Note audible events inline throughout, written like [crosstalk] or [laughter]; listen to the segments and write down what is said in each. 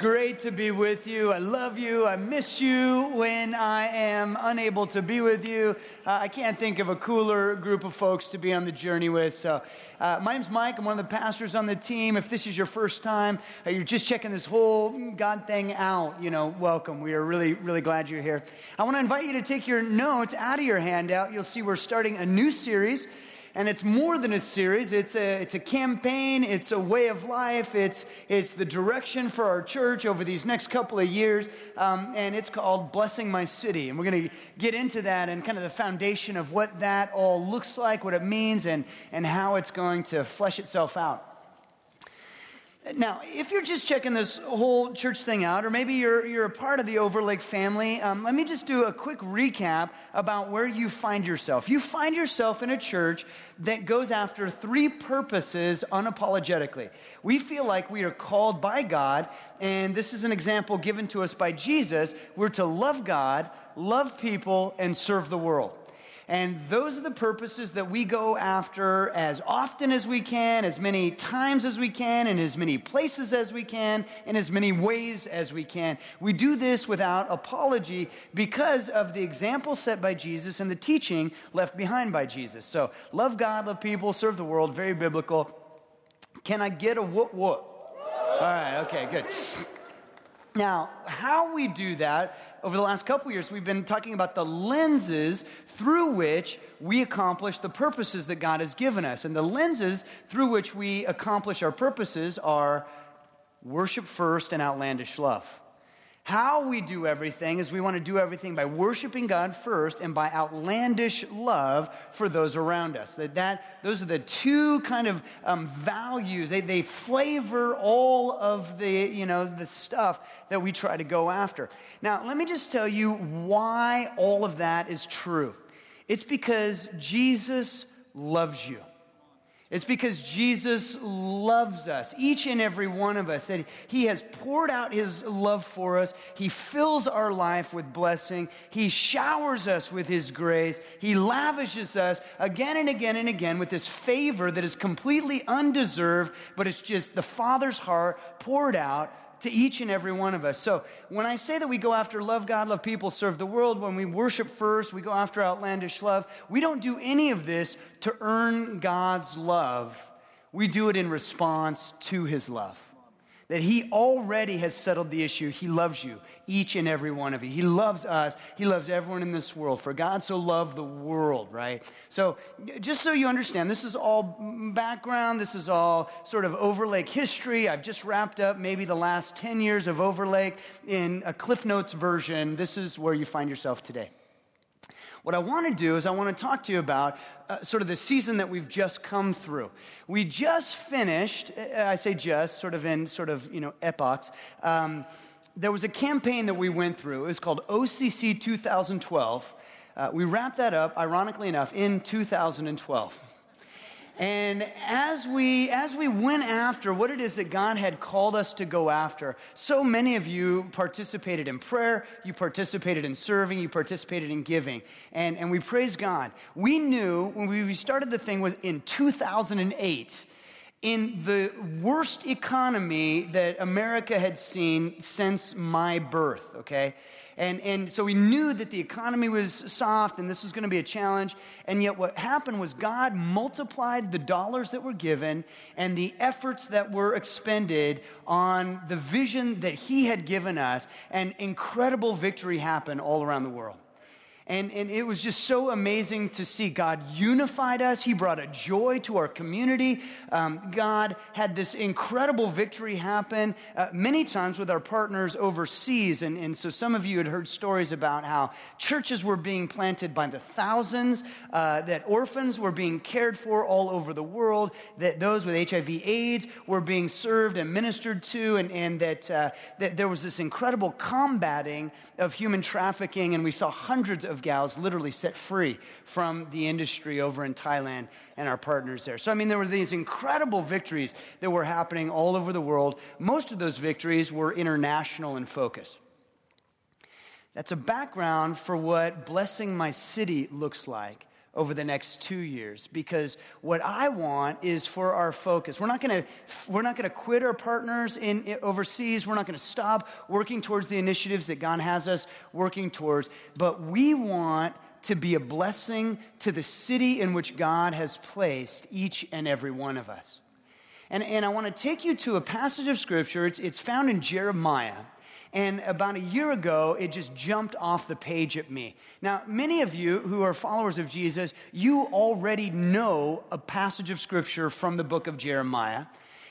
Great to be with you. I love you. I miss you when I am unable to be with you. Uh, I can't think of a cooler group of folks to be on the journey with. So, uh, my name's Mike. I'm one of the pastors on the team. If this is your first time, uh, you're just checking this whole God thing out, you know, welcome. We are really, really glad you're here. I want to invite you to take your notes out of your handout. You'll see we're starting a new series and it's more than a series. It's a, it's a campaign. It's a way of life. It's, it's the direction for our church over these next couple of years. Um, and it's called Blessing My City. And we're going to get into that and kind of the foundation of what that all looks like, what it means, and, and how it's going to flesh itself out. Now, if you're just checking this whole church thing out, or maybe you're, you're a part of the Overlake family, um, let me just do a quick recap about where you find yourself. You find yourself in a church that goes after three purposes unapologetically. We feel like we are called by God, and this is an example given to us by Jesus. We're to love God, love people, and serve the world. And those are the purposes that we go after as often as we can, as many times as we can, in as many places as we can, in as many ways as we can. We do this without apology because of the example set by Jesus and the teaching left behind by Jesus. So, love God, love people, serve the world, very biblical. Can I get a whoop whoop? All right, okay, good. Now, how we do that over the last couple years, we've been talking about the lenses through which we accomplish the purposes that God has given us. And the lenses through which we accomplish our purposes are worship first and outlandish love. How we do everything is we want to do everything by worshiping God first and by outlandish love for those around us. That, that those are the two kind of um, values. They, they flavor all of the, you know, the stuff that we try to go after. Now, let me just tell you why all of that is true. It's because Jesus loves you. It's because Jesus loves us, each and every one of us, that He has poured out His love for us. He fills our life with blessing. He showers us with His grace. He lavishes us again and again and again with this favor that is completely undeserved, but it's just the Father's heart poured out to each and every one of us. So when I say that we go after love God, love people, serve the world, when we worship first, we go after outlandish love, we don't do any of this to earn God's love. We do it in response to his love that He already has settled the issue. He loves you, each and every one of you. He loves us. He loves everyone in this world. For God so loved the world, right? So, just so you understand, this is all background. This is all sort of Overlake history. I've just wrapped up maybe the last 10 years of Overlake in a Cliff Notes version. This is where you find yourself today. What I want to do is I want to talk to you about uh, sort of the season that we've just come through. We just finished, uh, I say just, sort of in sort of, you know, epochs. Um, there was a campaign that we went through. It was called OCC 2012. Uh, we wrapped that up, ironically enough, in 2012. And as we, as we went after what it is that God had called us to go after, so many of you participated in prayer, you participated in serving, you participated in giving. And, and we praise God. We knew when we started the thing was in 2008 in the worst economy that America had seen since my birth, okay? And, and so we knew that the economy was soft and this was going to be a challenge. And yet, what happened was God multiplied the dollars that were given and the efforts that were expended on the vision that He had given us, and incredible victory happened all around the world. And, and it was just so amazing to see God unified us. He brought a joy to our community. Um, God had this incredible victory happen uh, many times with our partners overseas. And, and so some of you had heard stories about how churches were being planted by the thousands, uh, that orphans were being cared for all over the world, that those with HIV AIDS were being served and ministered to, and, and that, uh, that there was this incredible combating of human trafficking. And we saw hundreds of gals literally set free from the industry over in Thailand and our partners there. So, I mean, there were these incredible victories that were happening all over the world. Most of those victories were international in focus. That's a background for what blessing my city looks like over the next two years because what I want is for our focus. We're not going to we're not to quit our partners in, overseas. We're not going to stop working towards the initiatives that God has us working towards. But we want to be a blessing to the city in which God has placed each and every one of us. And, and I want to take you to a passage of scripture. It's, it's found in Jeremiah. And about a year ago, it just jumped off the page at me. Now, many of you who are followers of Jesus, you already know a passage of scripture from the book of Jeremiah.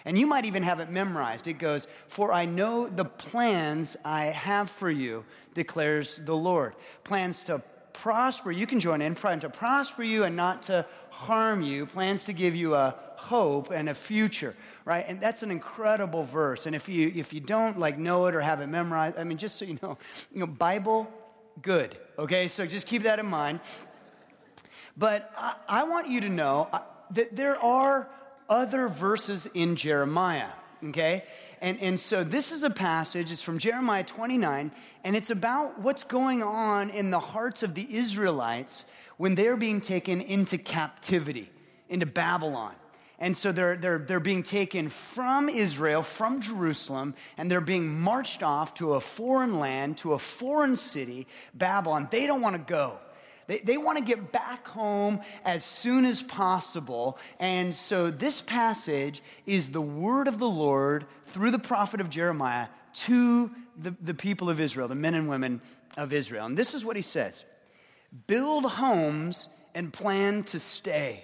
And you might even have it memorized. It goes, For I know the plans I have for you, declares the Lord. Plans to prosper, you can join in, plans to prosper you and not to harm you, plans to give you a hope and a future, right? And that's an incredible verse. And if you if you don't like know it or have it memorized, I mean, just so you know, you know, Bible, good. Okay, so just keep that in mind. But I, I want you to know uh, that there are other verses in Jeremiah. Okay, and, and so this is a passage, it's from Jeremiah 29, and it's about what's going on in the hearts of the Israelites when they're being taken into captivity, into Babylon. And so they're, they're, they're being taken from Israel, from Jerusalem, and they're being marched off to a foreign land, to a foreign city, Babylon. They don't want to go. They, they want to get back home as soon as possible. And so this passage is the word of the Lord through the prophet of Jeremiah to the, the people of Israel, the men and women of Israel. And this is what he says Build homes and plan to stay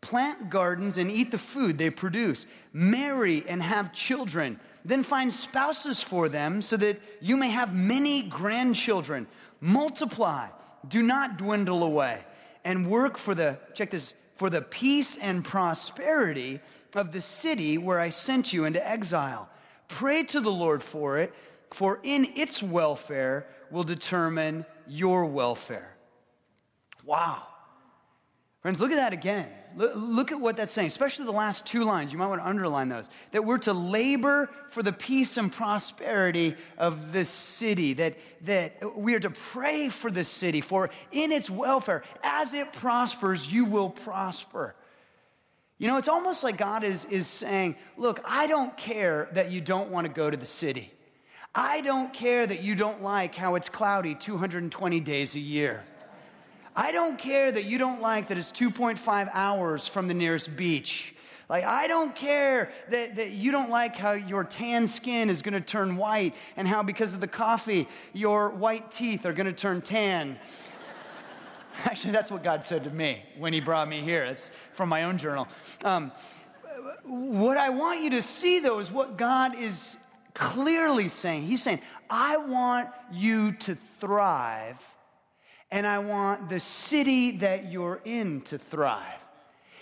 Plant gardens and eat the food they produce. Marry and have children. Then find spouses for them so that you may have many grandchildren. Multiply, do not dwindle away, and work for the, check this, for the peace and prosperity of the city where I sent you into exile. Pray to the Lord for it, for in its welfare will determine your welfare. Wow. Friends, look at that again. Look at what that's saying, especially the last two lines. You might want to underline those. That we're to labor for the peace and prosperity of this city, that, that we are to pray for this city, for in its welfare, as it prospers, you will prosper. You know, it's almost like God is, is saying, Look, I don't care that you don't want to go to the city. I don't care that you don't like how it's cloudy 220 days a year. I don't care that you don't like that it's 2.5 hours from the nearest beach. Like, I don't care that, that you don't like how your tan skin is gonna turn white and how, because of the coffee, your white teeth are gonna turn tan. [laughs] Actually, that's what God said to me when He brought me here. It's from my own journal. Um, what I want you to see, though, is what God is clearly saying. He's saying, I want you to thrive and I want the city that you're in to thrive.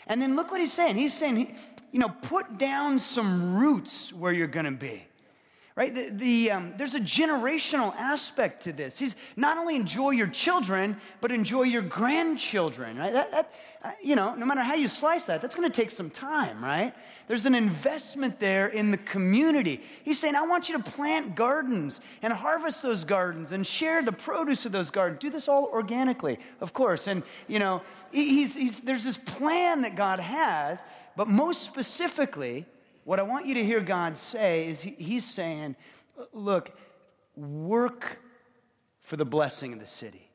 And then look what he's saying. He's saying, you know, put down some roots where you're going to be. Right? The, the um, there's a generational aspect to this. He's not only enjoy your children, but enjoy your grandchildren. Right? That, that uh, you know, no matter how you slice that, that's going to take some time, right? There's an investment there in the community. He's saying, I want you to plant gardens and harvest those gardens and share the produce of those gardens. Do this all organically, of course. And, you know, he's, he's, there's this plan that God has, but most specifically, what I want you to hear God say is he, He's saying, look, work for the blessing of the city,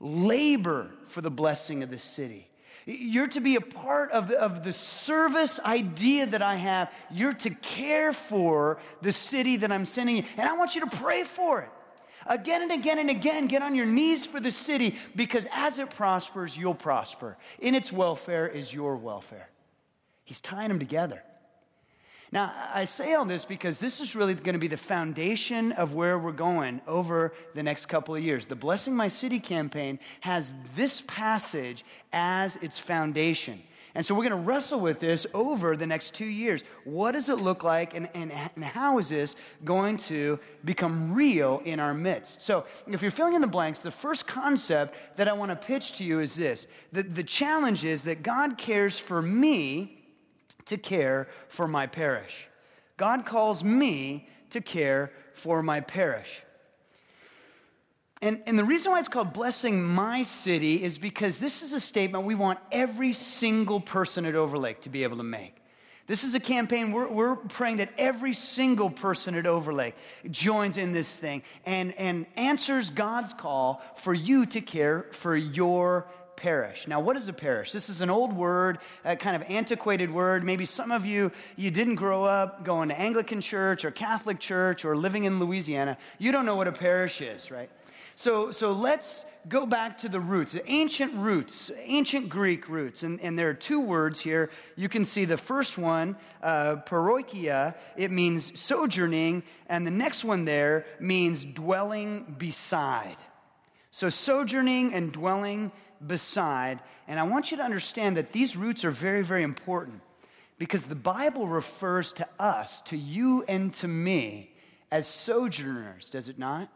labor for the blessing of the city. You're to be a part of of the service idea that I have. You're to care for the city that I'm sending you. And I want you to pray for it. Again and again and again, get on your knees for the city because as it prospers, you'll prosper. In its welfare is your welfare. He's tying them together. Now, I say all this because this is really going to be the foundation of where we're going over the next couple of years. The Blessing My City campaign has this passage as its foundation. And so we're going to wrestle with this over the next two years. What does it look like, and, and, and how is this going to become real in our midst? So, if you're filling in the blanks, the first concept that I want to pitch to you is this the, the challenge is that God cares for me to care for my parish. God calls me to care for my parish. And, and the reason why it's called Blessing My City is because this is a statement we want every single person at Overlake to be able to make. This is a campaign we're, we're praying that every single person at Overlake joins in this thing and, and answers God's call for you to care for your parish. Now, what is a parish? This is an old word, a kind of antiquated word. Maybe some of you, you didn't grow up going to Anglican church or Catholic church or living in Louisiana. You don't know what a parish is, right? So, so let's go back to the roots, ancient roots, ancient Greek roots. And, and there are two words here. You can see the first one, uh, paroikia, it means sojourning. And the next one there means dwelling beside. So, sojourning and dwelling beside. And I want you to understand that these roots are very, very important because the Bible refers to us, to you and to me, as sojourners, does it not?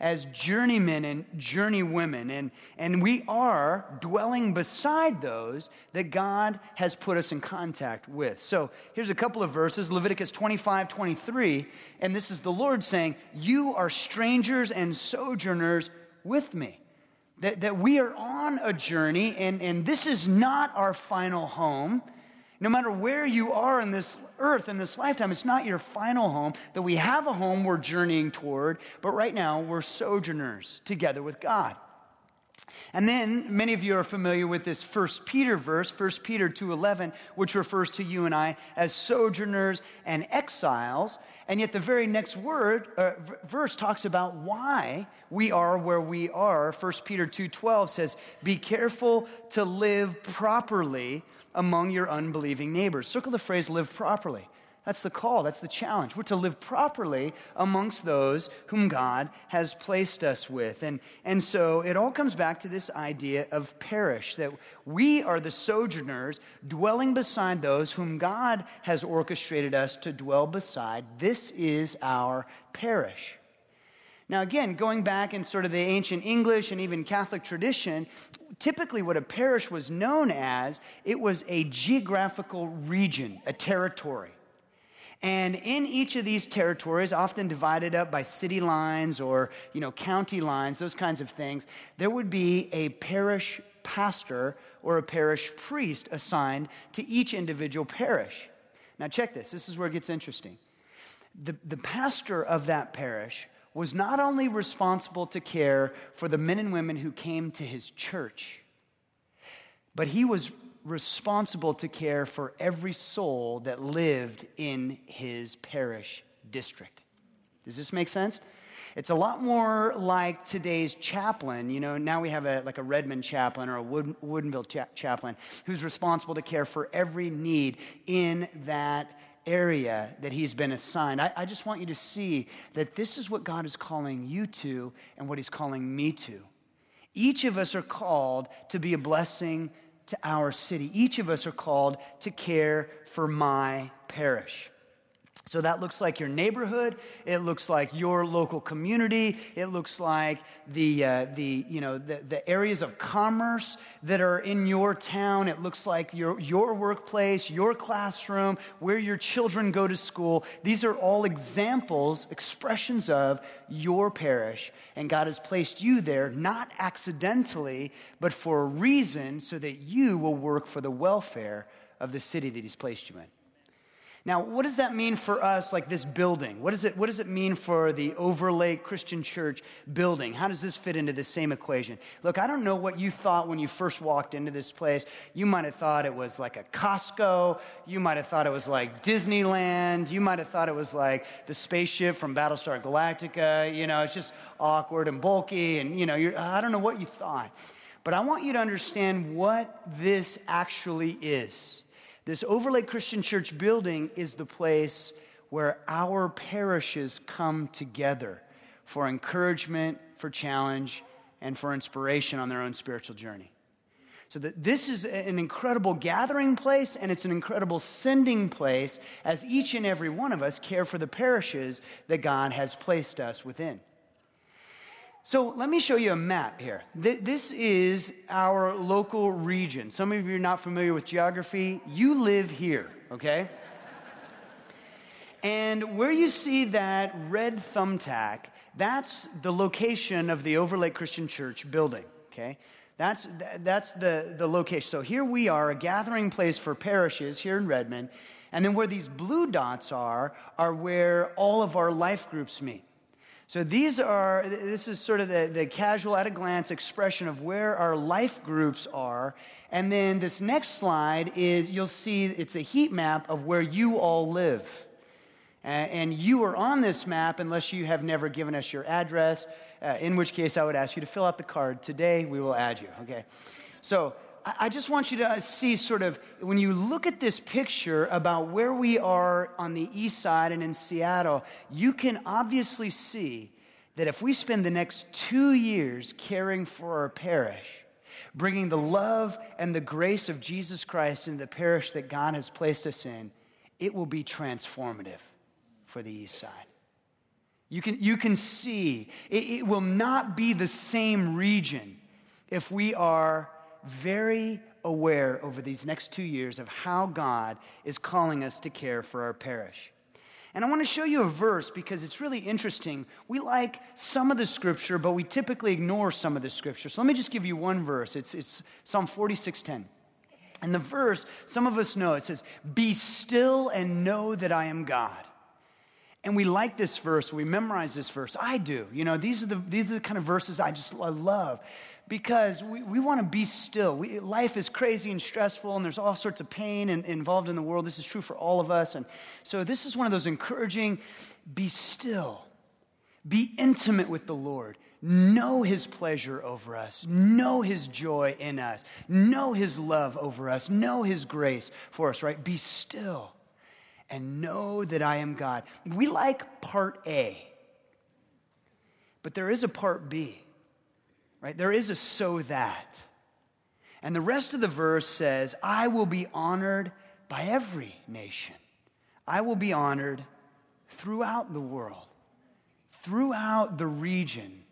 as journeymen and journeywomen, and, and we are dwelling beside those that God has put us in contact with. So here's a couple of verses Leviticus 25, 23, and this is the Lord saying, You are strangers and sojourners with me. That, that we are on a journey, and, and this is not our final home. No matter where you are in this earth, in this lifetime, it's not your final home, that we have a home we're journeying toward, but right now we're sojourners together with God. And then many of you are familiar with this first Peter verse, 1 Peter 2:11, which refers to you and I as sojourners and exiles. And yet the very next word uh, verse talks about why we are where we are. 1 Peter 2:12 says, "Be careful to live properly among your unbelieving neighbors. Circle the phrase live properly. That's the call, that's the challenge. We're to live properly amongst those whom God has placed us with. And, and so it all comes back to this idea of parish, that we are the sojourners dwelling beside those whom God has orchestrated us to dwell beside. This is our parish. Now, again, going back in sort of the ancient English and even Catholic tradition, typically what a parish was known as, it was a geographical region, a territory. And in each of these territories, often divided up by city lines or you know, county lines, those kinds of things, there would be a parish pastor or a parish priest assigned to each individual parish. Now, check this. This is where it gets interesting. The, the pastor of that parish was not only responsible to care for the men and women who came to his church, but he was responsible to care for every soul that lived in his parish district. Does this make sense? It's a lot more like today's chaplain. You know, now we have a, like a Redmond chaplain or a Wood, cha- chaplain who's responsible to care for every need in that area that he's been assigned. I, I, just want you to see that this is what God is calling you to and what he's calling me to. Each of us are called to be a blessing to our city. Each of us are called to care for my parish. So that looks like your neighborhood. It looks like your local community. It looks like the, uh, the, you know, the, the areas of commerce that are in your town. It looks like your, your workplace, your classroom, where your children go to school. These are all examples, expressions of your parish. And God has placed you there, not accidentally, but for a reason so that you will work for the welfare of the city that He's placed you in. Now, what does that mean for us, like this building? What, is it, what does it mean for the Overlake Christian Church building? How does this fit into the same equation? Look, I don't know what you thought when you first walked into this place. You might have thought it was like a Costco. You might have thought it was like Disneyland. You might have thought it was like the spaceship from Battlestar Galactica. You know, it's just awkward and bulky. And, you know, I don't know what you thought. But I want you to understand what this actually is. This Overlake Christian Church building is the place where our parishes come together for encouragement, for challenge, and for inspiration on their own spiritual journey. So that this is an incredible gathering place and it's an incredible sending place as each and every one of us care for the parishes that God has placed us within. So let me show you a map here. This is our local region. Some of you are not familiar with geography. You live here, okay? And where you see that red thumbtack, that's the location of the Overlake Christian Church building, okay? That's, that's the, the location. So here we are, a gathering place for parishes here in Redmond. And then where these blue dots are, are where all of our life groups meet. So these are, this is sort of the, the casual at a glance expression of where our life groups are. And then this next slide is, you'll see it's a heat map of where you all live. And you are on this map unless you have never given us your address, uh, in which case I would ask you to fill out the card. Today we will add you, okay? So I just want you to uh, see sort of when you look at this picture about where we are on the east side and in Seattle, you can obviously see that if we spend the next two years caring for our parish, bringing the love and the grace of Jesus Christ into the parish that God has placed us in, it will be transformative for the east side. You can, you can see it, it will not be the same region if we are very aware over these next two years of how God is calling us to care for our parish. And I want to show you a verse because it's really interesting. We like some of the scripture, but we typically ignore some of the scripture. So let me just give you one verse. It's, it's Psalm 46:10. And the verse, some of us know, it says, Be still and know that I am God. And we like this verse, we memorize this verse. I do. You know, these are the, these are the kind of verses I just I love because we, we want to be still. We, life is crazy and stressful, and there's all sorts of pain in, involved in the world. This is true for all of us. And so, this is one of those encouraging be still, be intimate with the Lord. Know his pleasure over us. Know his joy in us. Know his love over us. Know his grace for us, right? Be still and know that I am God. We like part A, but there is a part B right? There is a so that. And the rest of the verse says, I will be honored by every nation. I will be honored throughout the world, throughout the region,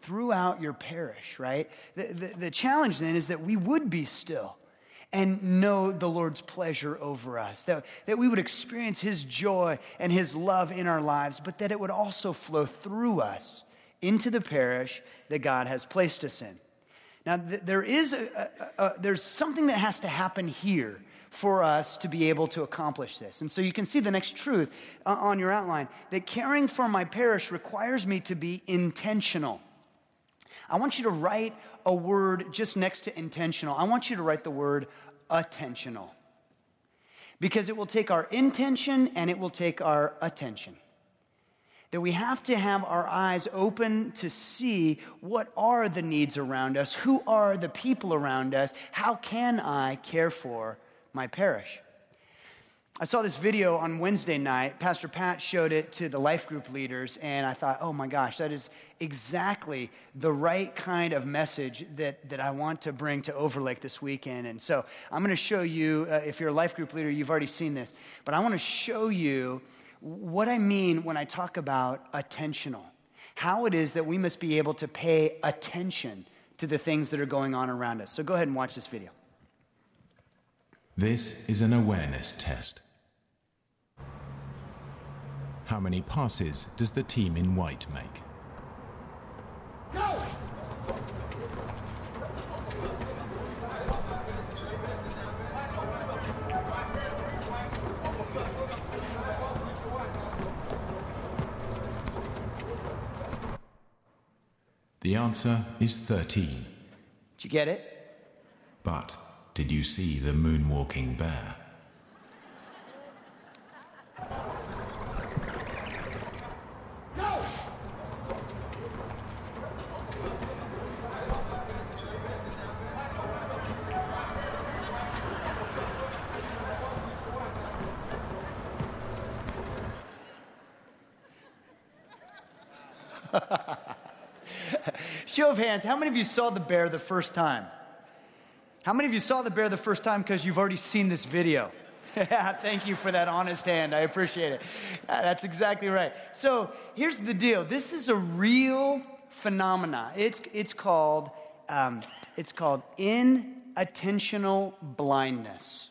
throughout your parish, right? The, the, the, challenge then is that we would be still and know the Lord's pleasure over us, that, that we would experience His joy and His love in our lives, but that it would also flow through us into the parish that God has placed us in. Now, th- there is a, a, a, there's something that has to happen here for us to be able to accomplish this. And so you can see the next truth uh, on your outline that caring for my parish requires me to be intentional. I want you to write a word just next to intentional. I want you to write the word attentional. Because it will take our intention and it will take our attention that we have to have our eyes open to see what are the needs around us, who are the people around us, how can I care for my parish. I saw this video on Wednesday night. Pastor Pat showed it to the life group leaders, and I thought, oh my gosh, that is exactly the right kind of message that, that I want to bring to Overlake this weekend. And so I'm going to show you, uh, if you're a life group leader, you've already seen this, but I want to show you what I mean when I talk about attentional, how it is that we must be able to pay attention to the things that are going on around us. So go ahead and watch this video. This is an awareness test. How many passes does the team in white make? Go! The answer is 13. Did you get it? But did you see the moonwalking bear? Show of hands, how many of you saw the bear the first time? How many of you saw the bear the first time because you've already seen this video? [laughs] Thank you for that honest hand. I appreciate it. That's exactly right. So here's the deal this is a real phenomena. It's, it's, called, um, it's called inattentional blindness.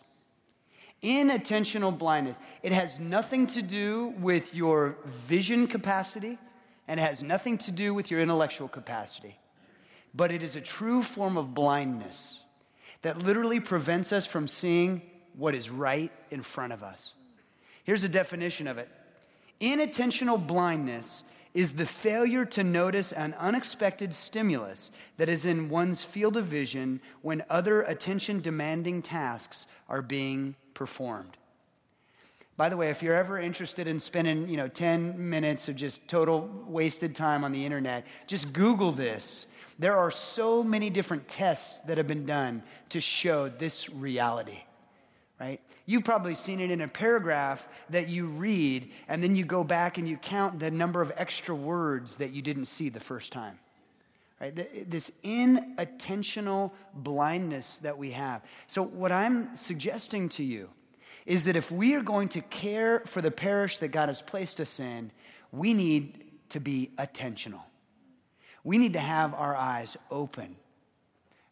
Inattentional blindness. It has nothing to do with your vision capacity and it has nothing to do with your intellectual capacity. But it is a true form of blindness that literally prevents us from seeing what is right in front of us. Here's a definition of it Inattentional blindness is the failure to notice an unexpected stimulus that is in one's field of vision when other attention demanding tasks are being performed. By the way, if you're ever interested in spending, you know, 10 minutes of just total wasted time on the internet, just Google this. There are so many different tests that have been done to show this reality, right? You've probably seen it in a paragraph that you read, and then you go back and you count the number of extra words that you didn't see the first time. Right? This inattentional blindness that we have. So, what I'm suggesting to you is that if we are going to care for the parish that God has placed us in, we need to be attentional. We need to have our eyes open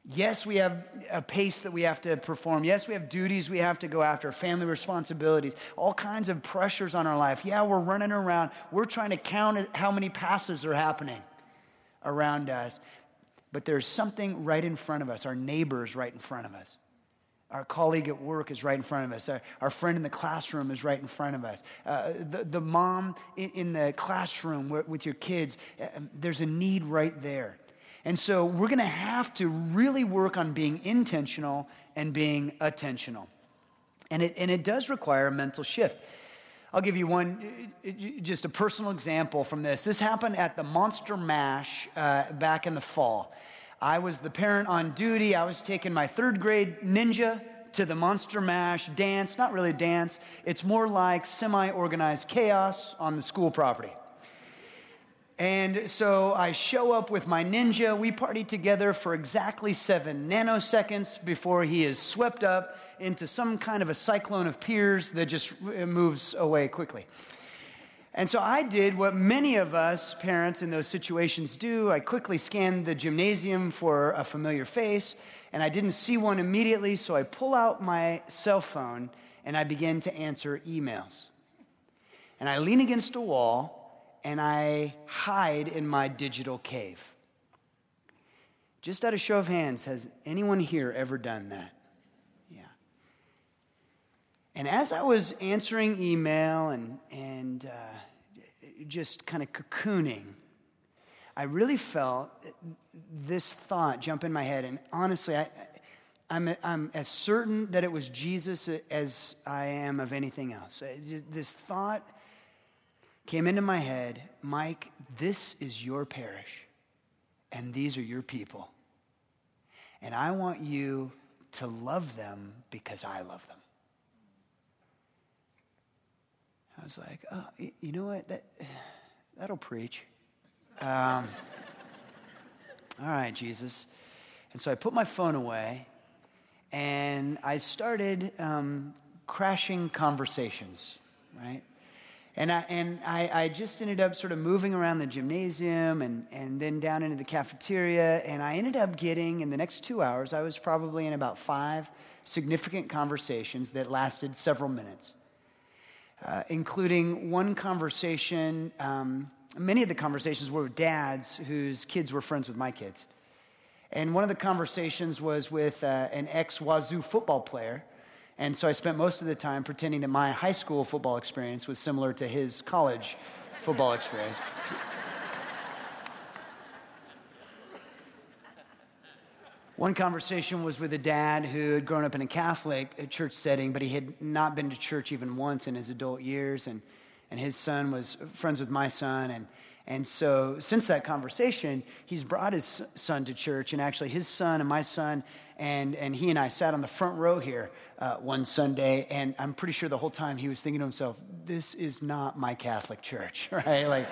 Yes, we have a pace that we have to perform. Yes, we have duties we have to go after, family responsibilities, all kinds of pressures on our life. Yeah, we're running around. We're trying to count how many passes are happening around us. But there's something right in front of us. Our neighbor is right in front of us. Our colleague at work is right in front of us. Our, our friend in the classroom is right in front of us. Uh, the, the mom in, in the classroom with your kids, uh, there's a need right there. And so we're going to have to really work on being intentional and being attentional. And it, and it does require a mental shift. I'll give you one, just a personal example from this. This happened at the Monster Mash uh, back in the fall. I was the parent on duty. I was taking my third grade ninja to the Monster Mash dance. Not really dance, it's more like semi organized chaos on the school property. And so I show up with my ninja. We party together for exactly seven nanoseconds before he is swept up into some kind of a cyclone of peers that just moves away quickly. And so I did what many of us parents in those situations do. I quickly scanned the gymnasium for a familiar face, and I didn't see one immediately, so I pull out my cell phone and I begin to answer emails. And I lean against a wall and I hide in my digital cave. Just out of show of hands, has anyone here ever done that? Yeah. And as I was answering email and, and uh, just kind of cocooning, I really felt this thought jump in my head. And honestly, I, I'm, I'm as certain that it was Jesus as I am of anything else. This thought came into my head Mike, this is your parish, and these are your people. And I want you to love them because I love them. I was like, oh, you know what? That, [sighs] that'll preach. Um, [laughs] all right, Jesus. And so I put my phone away and I started um, crashing conversations, right? And, I, and I, I, just ended up sort of moving around the gymnasium and, and then down into the cafeteria. And I ended up getting, in the next two hours, I was probably in about five significant conversations that lasted several minutes, uh, including one conversation. Um, many of the conversations were with dads whose kids were friends with my kids. And one of the conversations was with uh, an ex Wazzu football player and so I spent most of the time pretending that my high school football experience was similar to his college football experience. [laughs] One conversation was with a dad who had grown up in a Catholic church setting, but he had not been to church even once in his adult years. And, and his son was friends with my son. And, and so, since that conversation, he's brought his son to church. And actually, his son and my son and, and he and I sat on the front row here uh, one Sunday, and I'm pretty sure the whole time he was thinking to himself, this is not my Catholic church, [laughs] right? Like,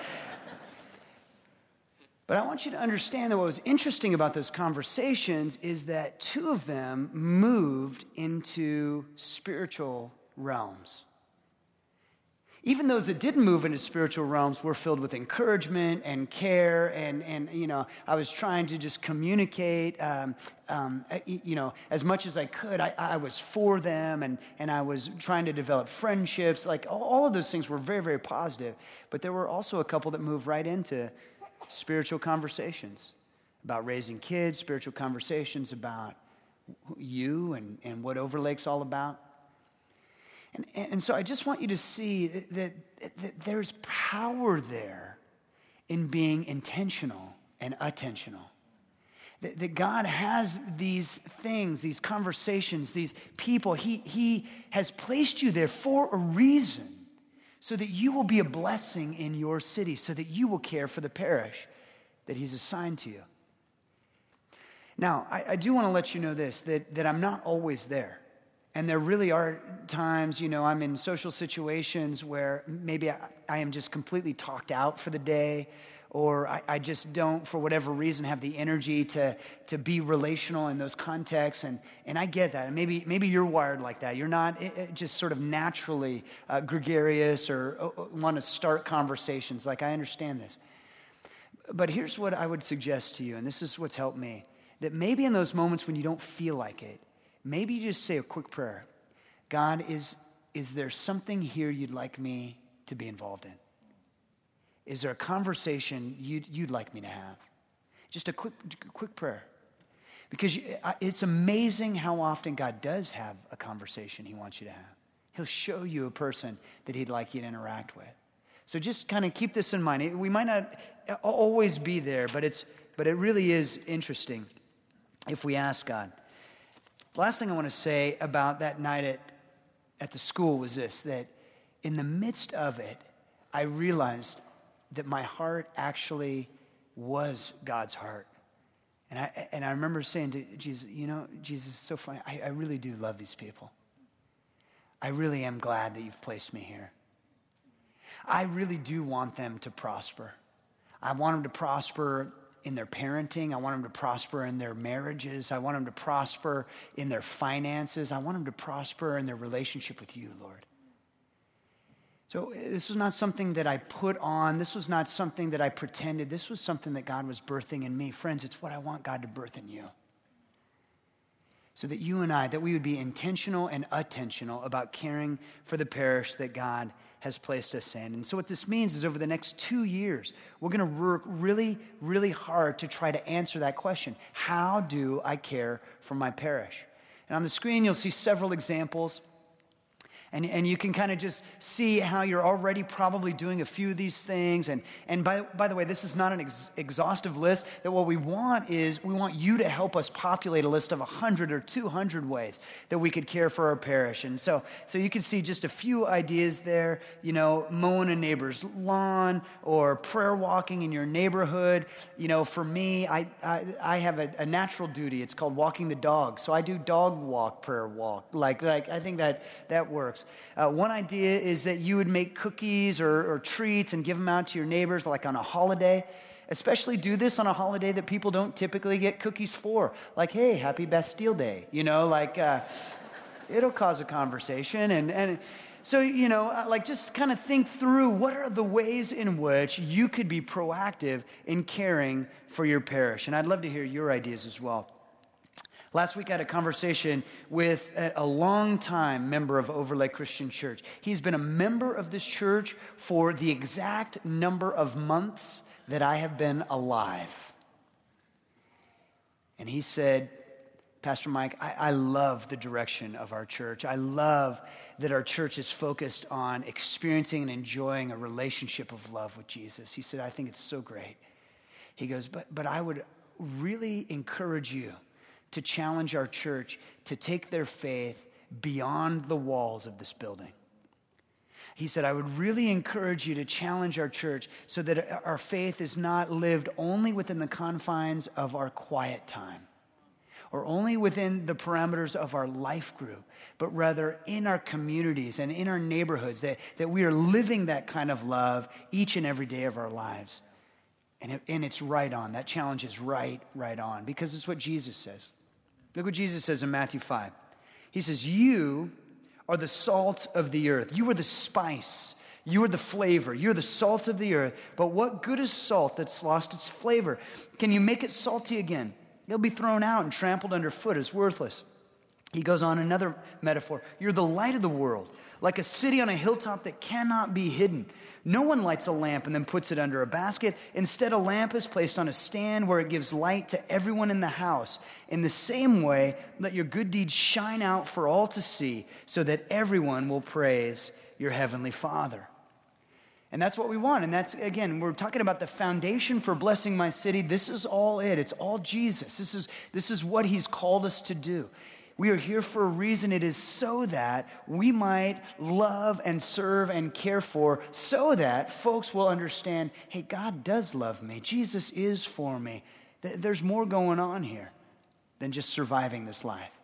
but I want you to understand that what was interesting about those conversations is that two of them moved into spiritual realms. even those that didn't move into spiritual realms were filled with encouragement and care and, and you know i was trying to just communicate um, um, you know as much as i could. I, I, was for them and, and i was trying to develop friendships. Like all of those things were very very positive. But there were also a couple that moved right into spiritual conversations about raising kids spiritual conversations about you and, and what overlake's all about and, and so I just want you to see that, that, that there's power there in being intentional and attentional. That, that God has these things, these conversations, these people. He, he has placed you there for a reason so that you will be a blessing in your city, so that you will care for the parish that He's assigned to you. Now, I, I do want to let you know this that, that I'm not always there. And there really are times, you know, I'm in social situations where maybe I, I am just completely talked out for the day, or I, I, just don't, for whatever reason, have the energy to, to be relational in those contexts. And, and I get that. And maybe, maybe you're wired like that. You're not it, it just sort of naturally uh, gregarious or uh want to start conversations. Like, I understand this. But here's what I would suggest to you, and this is what's helped me that maybe in those moments when you don't feel like it, maybe you just say a quick prayer God, is, is there something here you'd like me to be involved in? Is there a conversation you'd, you'd like me to have? Just a quick, quick prayer. Because it's amazing how often God does have a conversation he wants you to have. He'll show you a person that he'd like you to interact with. So just kind of keep this in mind. We might not uh, always be there, but, it's, but it really is interesting if we ask God. The last thing I want to say about that night at, at the school was this that in the midst of it, I realized that my heart actually was God's heart. And I, and I remember saying to Jesus, you know, Jesus, it's so funny. I, I really do love these people. I really am glad that you've placed me here. I really do want them to prosper. I want them to prosper in their parenting. I want them to prosper in their marriages. I want them to prosper in their finances. I want them to prosper in their relationship with you, Lord. So, uh, this was not something that I put on. This was not something that I pretended. This was something that God was birthing in me. Friends, it's what I want God to birth in you. So that you and I, that we would be intentional and attentional about caring for the parish that God has placed us in. And so, what this means is over the next two years, we're going to work really, really hard to try to answer that question How do I care for my parish? And on the screen, you'll see several examples. And, and you can kind of just see how you're already probably doing a few of these things. And, and by, by the way, this is not an ex- exhaustive list. That what we want is we want you to help us populate a list of 100 or 200 ways that we could care for our parish. And so, so you can see just a few ideas there, you know, mowing a neighbor's lawn or prayer walking in your neighborhood. You know, for me, I, I, I have a, a natural duty. It's called walking the dog. So I do dog walk, prayer walk. Like, like I think that, that works. Uh, one idea is that you would make cookies or, or treats and give them out to your neighbors, like on a holiday. Especially do this on a holiday that people don't typically get cookies for. Like, hey, happy Bastille Day. You know, like, uh, it'll cause a conversation. And, and so, you know, uh, like just kind of think through what are the ways in which you could be proactive in caring for your parish. And I'd love to hear your ideas as well. Last week, I had a conversation with a long-time member of Overlake Christian Church. He's been a member of this church for the exact number of months that I have been alive. And he said, Pastor Mike, I, I, love the direction of our church. I love that our church is focused on experiencing and enjoying a relationship of love with Jesus. He said, I think it's so great. He goes, but, but I would really encourage you to challenge our church to take their faith beyond the walls of this building. He said, I would really encourage you to challenge our church so that our faith is not lived only within the confines of our quiet time or only within the parameters of our life group, but rather in our communities and in our neighborhoods, that, that we are living that kind of love each and every day of our lives. And, it, and it's right on. That challenge is right, right on, because it's what Jesus says. Look what Jesus says in Matthew 5. He says, You are the salt of the earth, you are the spice You are the flavor. You're the salt of the earth. But what good is salt that's lost its flavor? Can you make it salty again? It'll be thrown out and trampled underfoot as worthless. He goes on another metaphor. You're the light of the world, like a city on a hilltop that cannot be hidden. No one lights a lamp and then puts it under a basket. Instead, a lamp is placed on a stand where it gives light to everyone in the house. In the same way, let your good deeds shine out for all to see, so that everyone will praise your heavenly Father. And that's what we want. And that's, again, we're talking about the foundation for blessing my city. This is all it. It's all Jesus. This is, this is what he's called us to do. We are here for a reason. It is so that we might love and serve and care for, so that folks will understand hey, God does love me. Jesus is for me. There's more going on here than just surviving this life.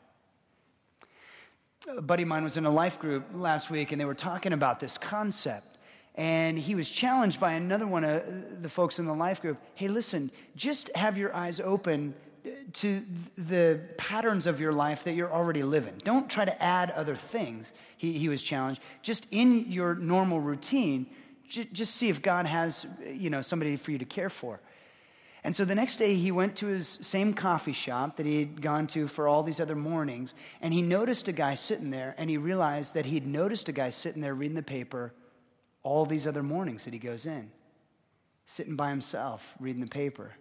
A buddy of mine was in a life group last week, and they were talking about this concept. And he was challenged by another one of the folks in the life group hey, listen, just have your eyes open to the patterns of your life that you're already living. Don't try to add other things, he, he was challenged. Just in your normal routine, j- just see if God has, you know, somebody for you to care for. And so the next day, he went to his same coffee shop that he had gone to for all these other mornings, and he noticed a guy sitting there, and he realized that he'd noticed a guy sitting there reading the paper all these other mornings that he goes in, sitting by himself, reading the paper.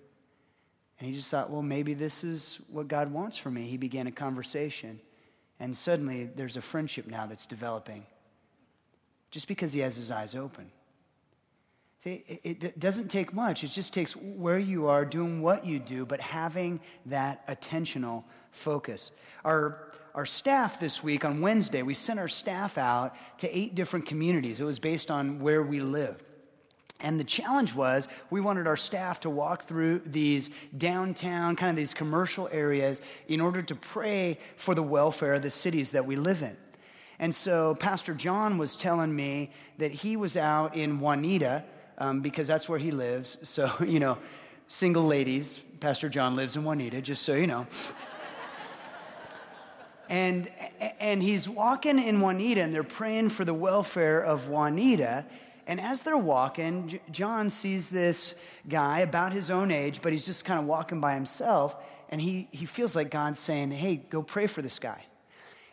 And he just thought, well, maybe this is what God wants for me. He began a conversation. And suddenly there's a friendship now that's developing just because he has his eyes open. See, it, doesn't take much. It just takes where you are, doing what you do, but having that attentional focus. Our, our staff this week on Wednesday, we sent our staff out to eight different communities. It was based on where we lived. And the challenge was we wanted our staff to walk through these downtown, kind of these commercial areas in order to pray for the welfare of the cities that we live in. And so Pastor John was telling me that he was out in Juanita um, because that's where he lives. So, [laughs] you know, single ladies, Pastor John lives in Juanita, just so you know. [laughs] and, and he's walking in Juanita and they're praying for the welfare of Juanita. And as they're walking, John sees this guy about his own age, but he's just kind of walking by himself. And he, he feels like God's saying, Hey, go pray for this guy.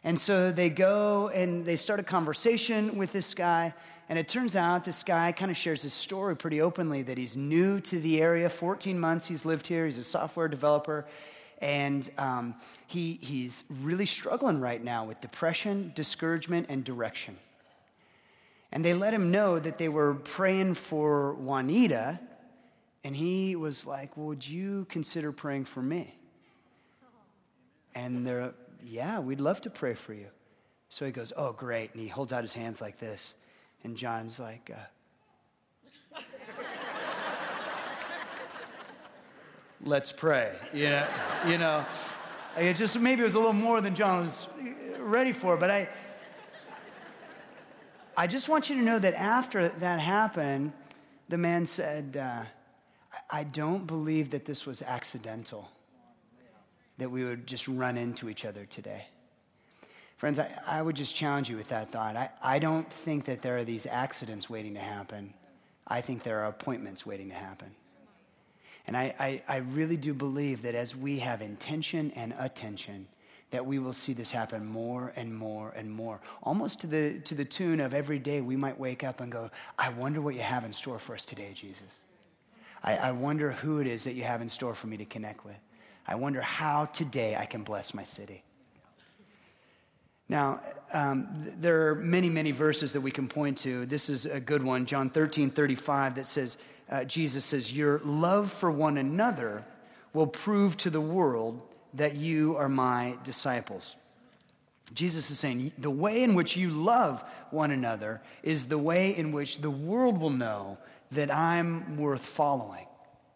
And so they go and they start a conversation with this guy. And it turns out this guy kind of shares his story pretty openly that he's new to the area. 14 months he's lived here, he's a software developer. And um, he, he's really struggling right now with depression, discouragement, and direction. And they let him know that they were praying for Juanita. And he was like, well, Would you consider praying for me? And they're, Yeah, we'd love to pray for you. So he goes, Oh, great. And he holds out his hands like this. And John's like, uh, Let's pray. You know, you know, it just maybe it was a little more than John was ready for, but I, I just want you to know that after that happened, the man said, uh, I don't believe that this was accidental, that we would just run into each other today. Friends, I, I would just challenge you with that thought. I, I don't think that there are these accidents waiting to happen. I think there are appointments waiting to happen. And I, I, I really do believe that as we have intention and attention, that we will see this happen more and more and more. Almost to the, to the tune of every day we might wake up and go, I wonder what you have in store for us today, Jesus. I, I wonder who it is that you have in store for me to connect with. I wonder how today I can bless my city. Now, um, there are many, many verses that we can point to. This is a good one, John 13, 35, that says, uh, Jesus says, Your love for one another will prove to the world that you are my disciples. Jesus is saying the way in which you love one another is the way in which the world will know that I'm worth following,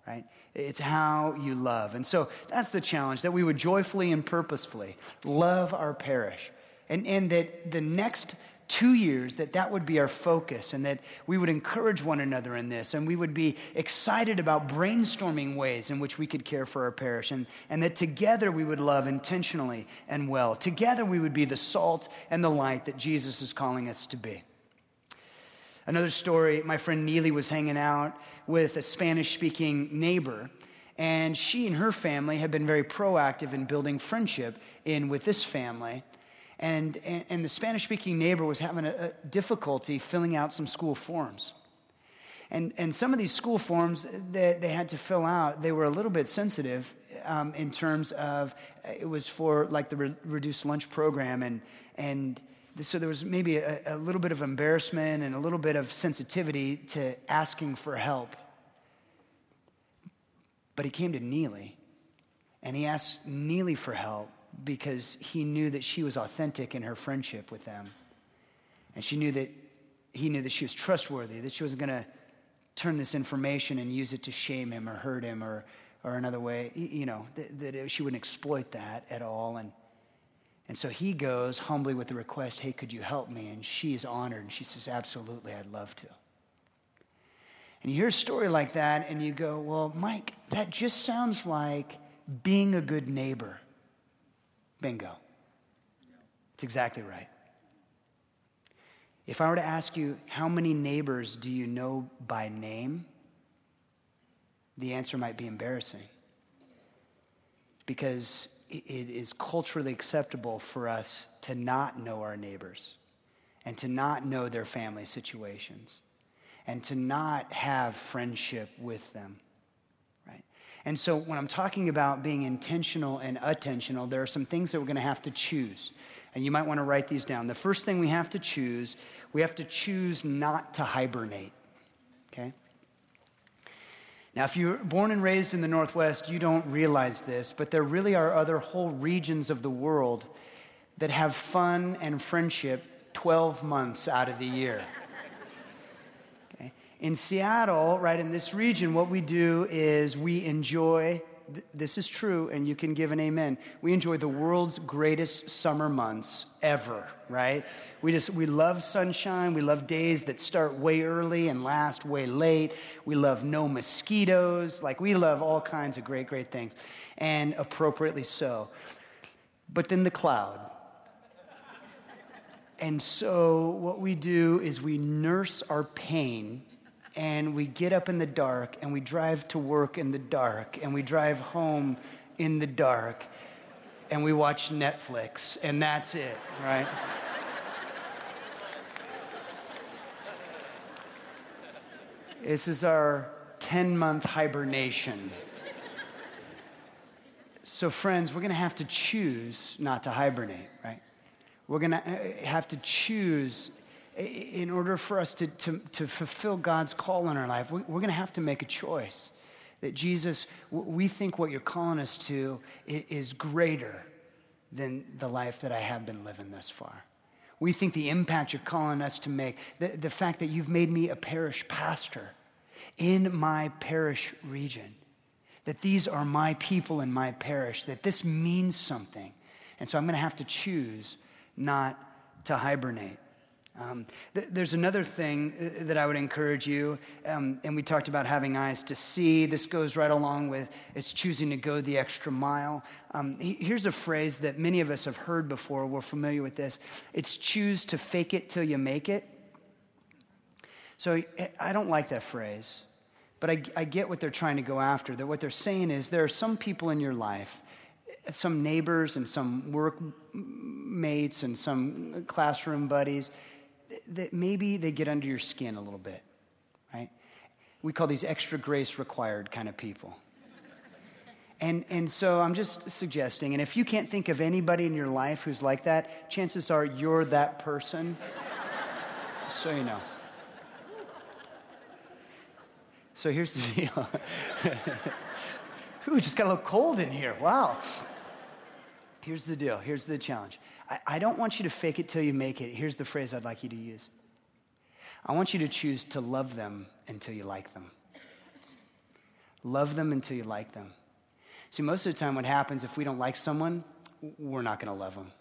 right? It's how you love. And so that's the challenge that we would joyfully and purposefully love our parish. And, and that the next two years that that would be our focus and that we would encourage one another in this and we would be excited about brainstorming ways in which we could care for our parish and, and that together we would love intentionally and well. Together we would be the salt and the light that Jesus is calling us to be. Another story my friend Neely was hanging out with a Spanish speaking neighbor, and she and her family had been very proactive in building friendship in with this family. And, and, and the Spanish speaking neighbor was having a, a difficulty filling out some school forms. And, and some of these school forms that they had to fill out, they were a little bit sensitive um, in terms of it was for like the re- reduced lunch program. And, and so there was maybe a, a little bit of embarrassment and a little bit of sensitivity to asking for help. But he came to Neely and he asked Neely for help because he knew that she was authentic in her friendship with them. And she knew that he knew that she was trustworthy, that she wasn't going to turn this information and use it to shame him or hurt him or, or another way, you know, that, that she wouldn't exploit that at all. And, and so he goes humbly with the request, hey, could you help me? And she is honored and she says, absolutely, I'd love to. And you hear a story like that and you go, well, Mike, that just sounds like being a good neighbor. Bingo. It's exactly right. If I were to ask you, how many neighbors do you know by name? The answer might be embarrassing. Because it is culturally acceptable for us to not know our neighbors and to not know their family situations and to not have friendship with them. And so when I'm talking about being intentional and attentional, there are some things that we're going to have to choose. And you might want to write these down. The first thing we have to choose, we have to choose not to hibernate. Okay? Now, if you're born and raised in the Northwest, you don't realize this, but there really are other whole regions of the world that have fun and friendship 12 months out of the year. In Seattle, right in this region, what we do is we enjoy this is true, and you can give an amen. We enjoy the world's greatest summer months ever, right? We just, we love sunshine. We love days that start way early and last way late. We love no mosquitoes. Like, we love all kinds of great, great things, and appropriately so. But then the cloud. And so, what we do is we nurse our pain and we get up in the dark and we drive to work in the dark and we drive home in the dark and we watch Netflix and that's it, right? this is our 10 month hibernation. So, friends, we're going to have to choose not to hibernate, right? We're going to uh, have to choose in order for us to, to, to fulfill God's call in our life, we're going to have to make a choice. That Jesus, we think what you're calling us to is greater than the life that I have been living thus far. We think the impact you're calling us to make, the, the fact that you've made me a parish pastor in my parish region, that these are my people in my parish, that this means something. And so I'm going to have to choose not to hibernate. Um, th- there's another thing uh, that I would encourage you, um, and we talked about having eyes to see. This goes right along with it's choosing to go the extra mile. Um, he, here's a phrase that many of us have heard before. We're familiar with this. It's choose to fake it till you make it. So I don't like that phrase, but I, I get what they're trying to go after. That what they're saying is there are some people in your life some neighbors and some workmates and some classroom buddies that maybe they get under your skin a little bit, right? We call these extra grace required kind of people. And, and so I'm just suggesting, and if you can't think of anybody in your life who's like that, chances are you're that person. [laughs] so you know. So here's the deal. [laughs] Ooh, just got a little cold in here. Wow. Here's the deal. Here's the challenge. I, I don't want you to fake it till you make it. Here's the phrase I'd like you to use I want you to choose to love them until you like them. Love them until you like them. See, most of the time, what happens if we don't like someone, we're not going to love them.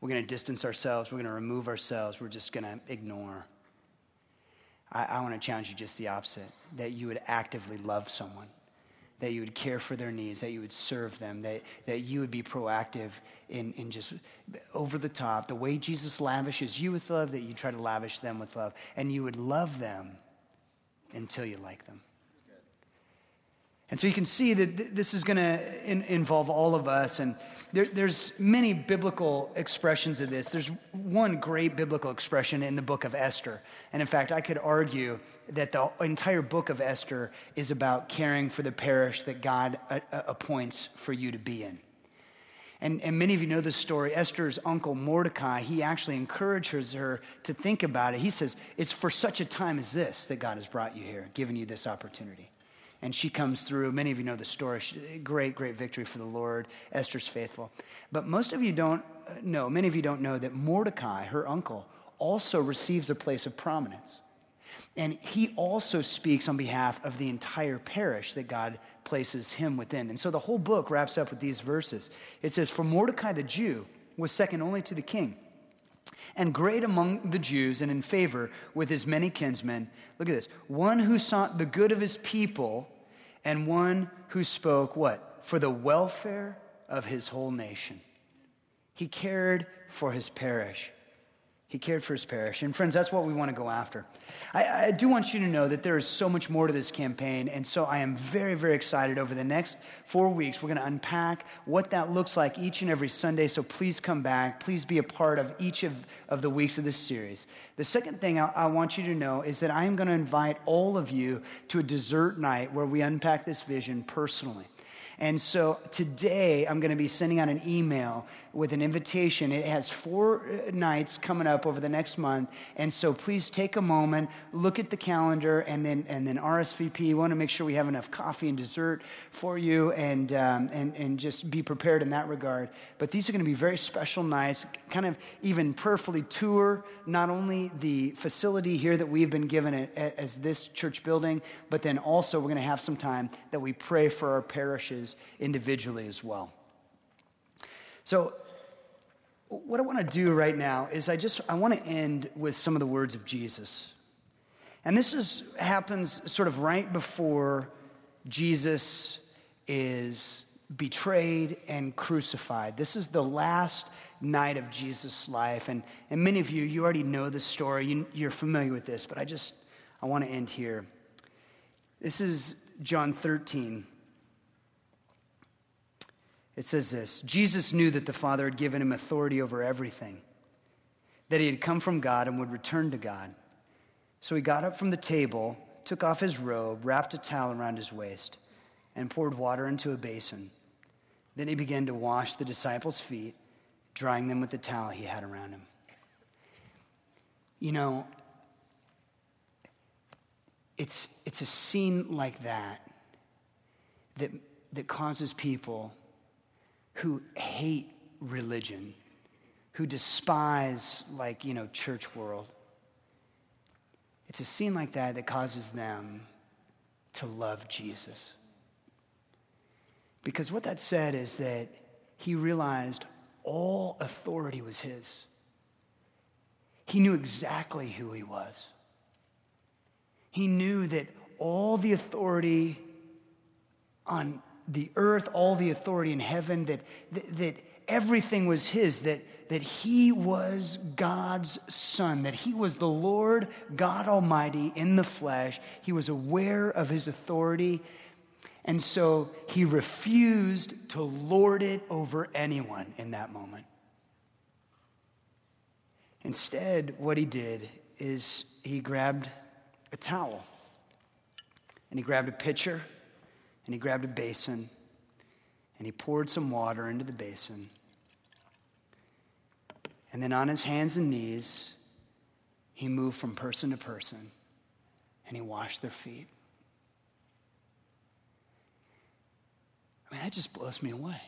We're going to distance ourselves. We're going to remove ourselves. We're just going to ignore. I, I want to challenge you just the opposite that you would actively love someone that you would care for their needs, that you would serve them, that, that you would be proactive in, in just over the top, the way Jesus lavishes you with love, that you try to lavish them with love, and you would love them until you like them. And so you can see that th- this is going to in- involve all of us. And there, there's many biblical expressions of this. There's one great biblical expression in the book of Esther. And in fact, I could argue that the entire book of Esther is about caring for the parish that God a- a- appoints for you to be in. And, and many of you know this story. Esther's uncle Mordecai, he actually encourages her to think about it. He says, It's for such a time as this that God has brought you here, given you this opportunity and she comes through. Many of you know the story. She, great, great victory for the Lord. Esther's faithful. But most of you don't uh, know, many of you don't know that Mordecai, her uncle, also receives a place of prominence. And he also speaks on behalf of the entire parish that God places him within. And so the whole book wraps up with these verses. It says, For Mordecai the Jew was second only to the king and great among the Jews and in favor with his many kinsmen. Look at this one who sought the good of his people and one who spoke what? For the welfare of his whole nation. He cared for his parish. He cared for his parish. And friends, that's what we want to go after. I, I, do want you to know that there is so much more to this campaign. And so I am very, very excited. Over the next four weeks, we're going to unpack what that looks like each and every Sunday. So please come back. Please be a part of each of, of the weeks of this series. The second thing I, I want you to know is that I am going to invite all of you to a dessert night where we unpack this vision personally. And so today I'm going to be sending out an email with an invitation. It has four uh, nights coming up over the next month. And so please take a moment, look at the calendar, and then, and then RSVP. We want to make sure we have enough coffee and dessert for you and, um, and, and just be prepared in that regard. But these are going to be very special nights, kind of even prayerfully tour not only the facility here that we've been given as this church building, but then also we're going to have some time that we pray for our parishes individually as well. So, what I want to do right now is I just I want to end with some of the words of Jesus. And this is happens sort of right before Jesus is betrayed and crucified. This is the last night of Jesus' life. And, and many of you, you already know the story. You, you're familiar with this, but I just, I want to end here. This is John 13. It says this Jesus knew that the Father had given him authority over everything, that he had come from God and would return to God. So he got up from the table, took off his robe, wrapped a towel around his waist, and poured water into a basin. Then he began to wash the disciples' feet, drying them with the towel he had around him. You know, it's, it's a scene like that that, that causes people who hate religion, who despise, like, you know, church world. It's a scene like that that causes them to love Jesus. Because what that said is that he realized all authority was his. He knew exactly who he was. He knew that all the authority on the earth, all the authority in heaven, that, that, that everything was his, that, that he was God's son, that he was the Lord God Almighty in the flesh. He was aware of his authority, and so he refused to lord it over anyone in that moment. Instead, what he did is he grabbed a towel and he grabbed a pitcher and he grabbed a basin and he poured some water into the basin. And then on his hands and knees, he moved from person to person and he washed their feet. I mean, that just blows me away.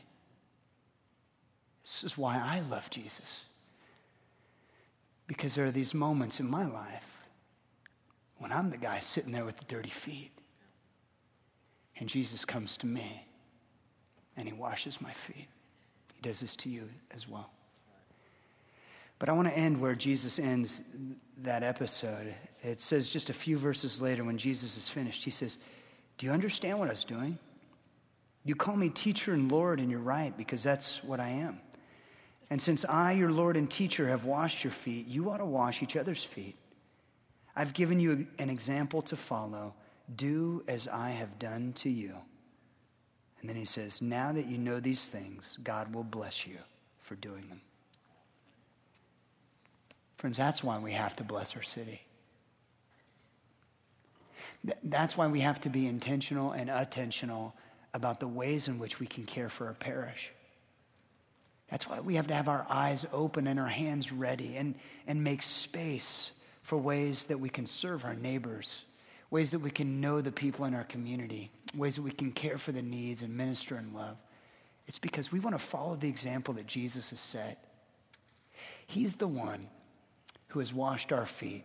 This is why I love Jesus. Because there are these moments in my life when I'm the guy sitting there with the dirty feet. And Jesus comes to me and he washes my feet. He does this to you as well. But I want to end where Jesus ends that episode. It says just a few verses later when Jesus is finished, he says, Do you understand what I was doing? You call me teacher and Lord, and you're right, because that's what I am. And since I, your Lord and teacher, have washed your feet, you ought to wash each other's feet. I've given you an example to follow. Do as I have done to you. And then he says, Now that you know these things, God will bless you for doing them. Friends, that's why we have to bless our city. That's why we have to be intentional and attentional about the ways in which we can care for our parish. That's why we have to have our eyes open and our hands ready and, and make space for ways that we can serve our neighbors, ways that we can know the people in our community, ways that we can care for the needs and minister in love. It's because we want to follow the example that Jesus has set. He's the one who has washed our feet,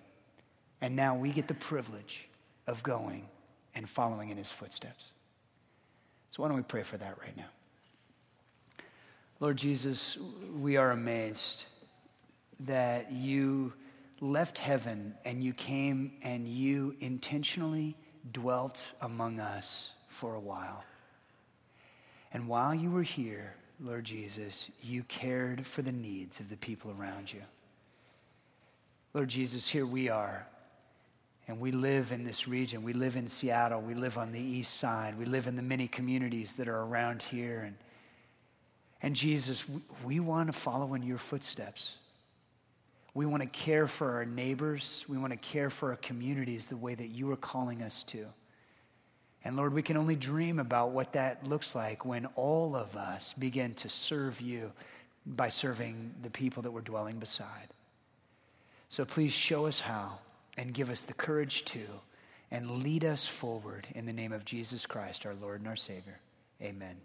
and now we get the privilege of going and following in his footsteps. So, why don't we pray for that right now? Lord Jesus, we are amazed that you left heaven and you came and you intentionally dwelt among us for a while. And while you were here, Lord Jesus, you cared for the needs of the people around you. Lord Jesus, here we are. And we live in this region. We live in Seattle. We live on the east side. We live in the many communities that are around here. And, and Jesus, we, we want to follow in your footsteps. We want to care for our neighbors. We want to care for our communities the way that you are calling us to. And Lord, we can only dream about what that looks like when all of us begin to serve you by serving the people that we're dwelling beside. So please show us how and give us the courage to and lead us forward in the name of Jesus Christ, our Lord and our Savior. Amen.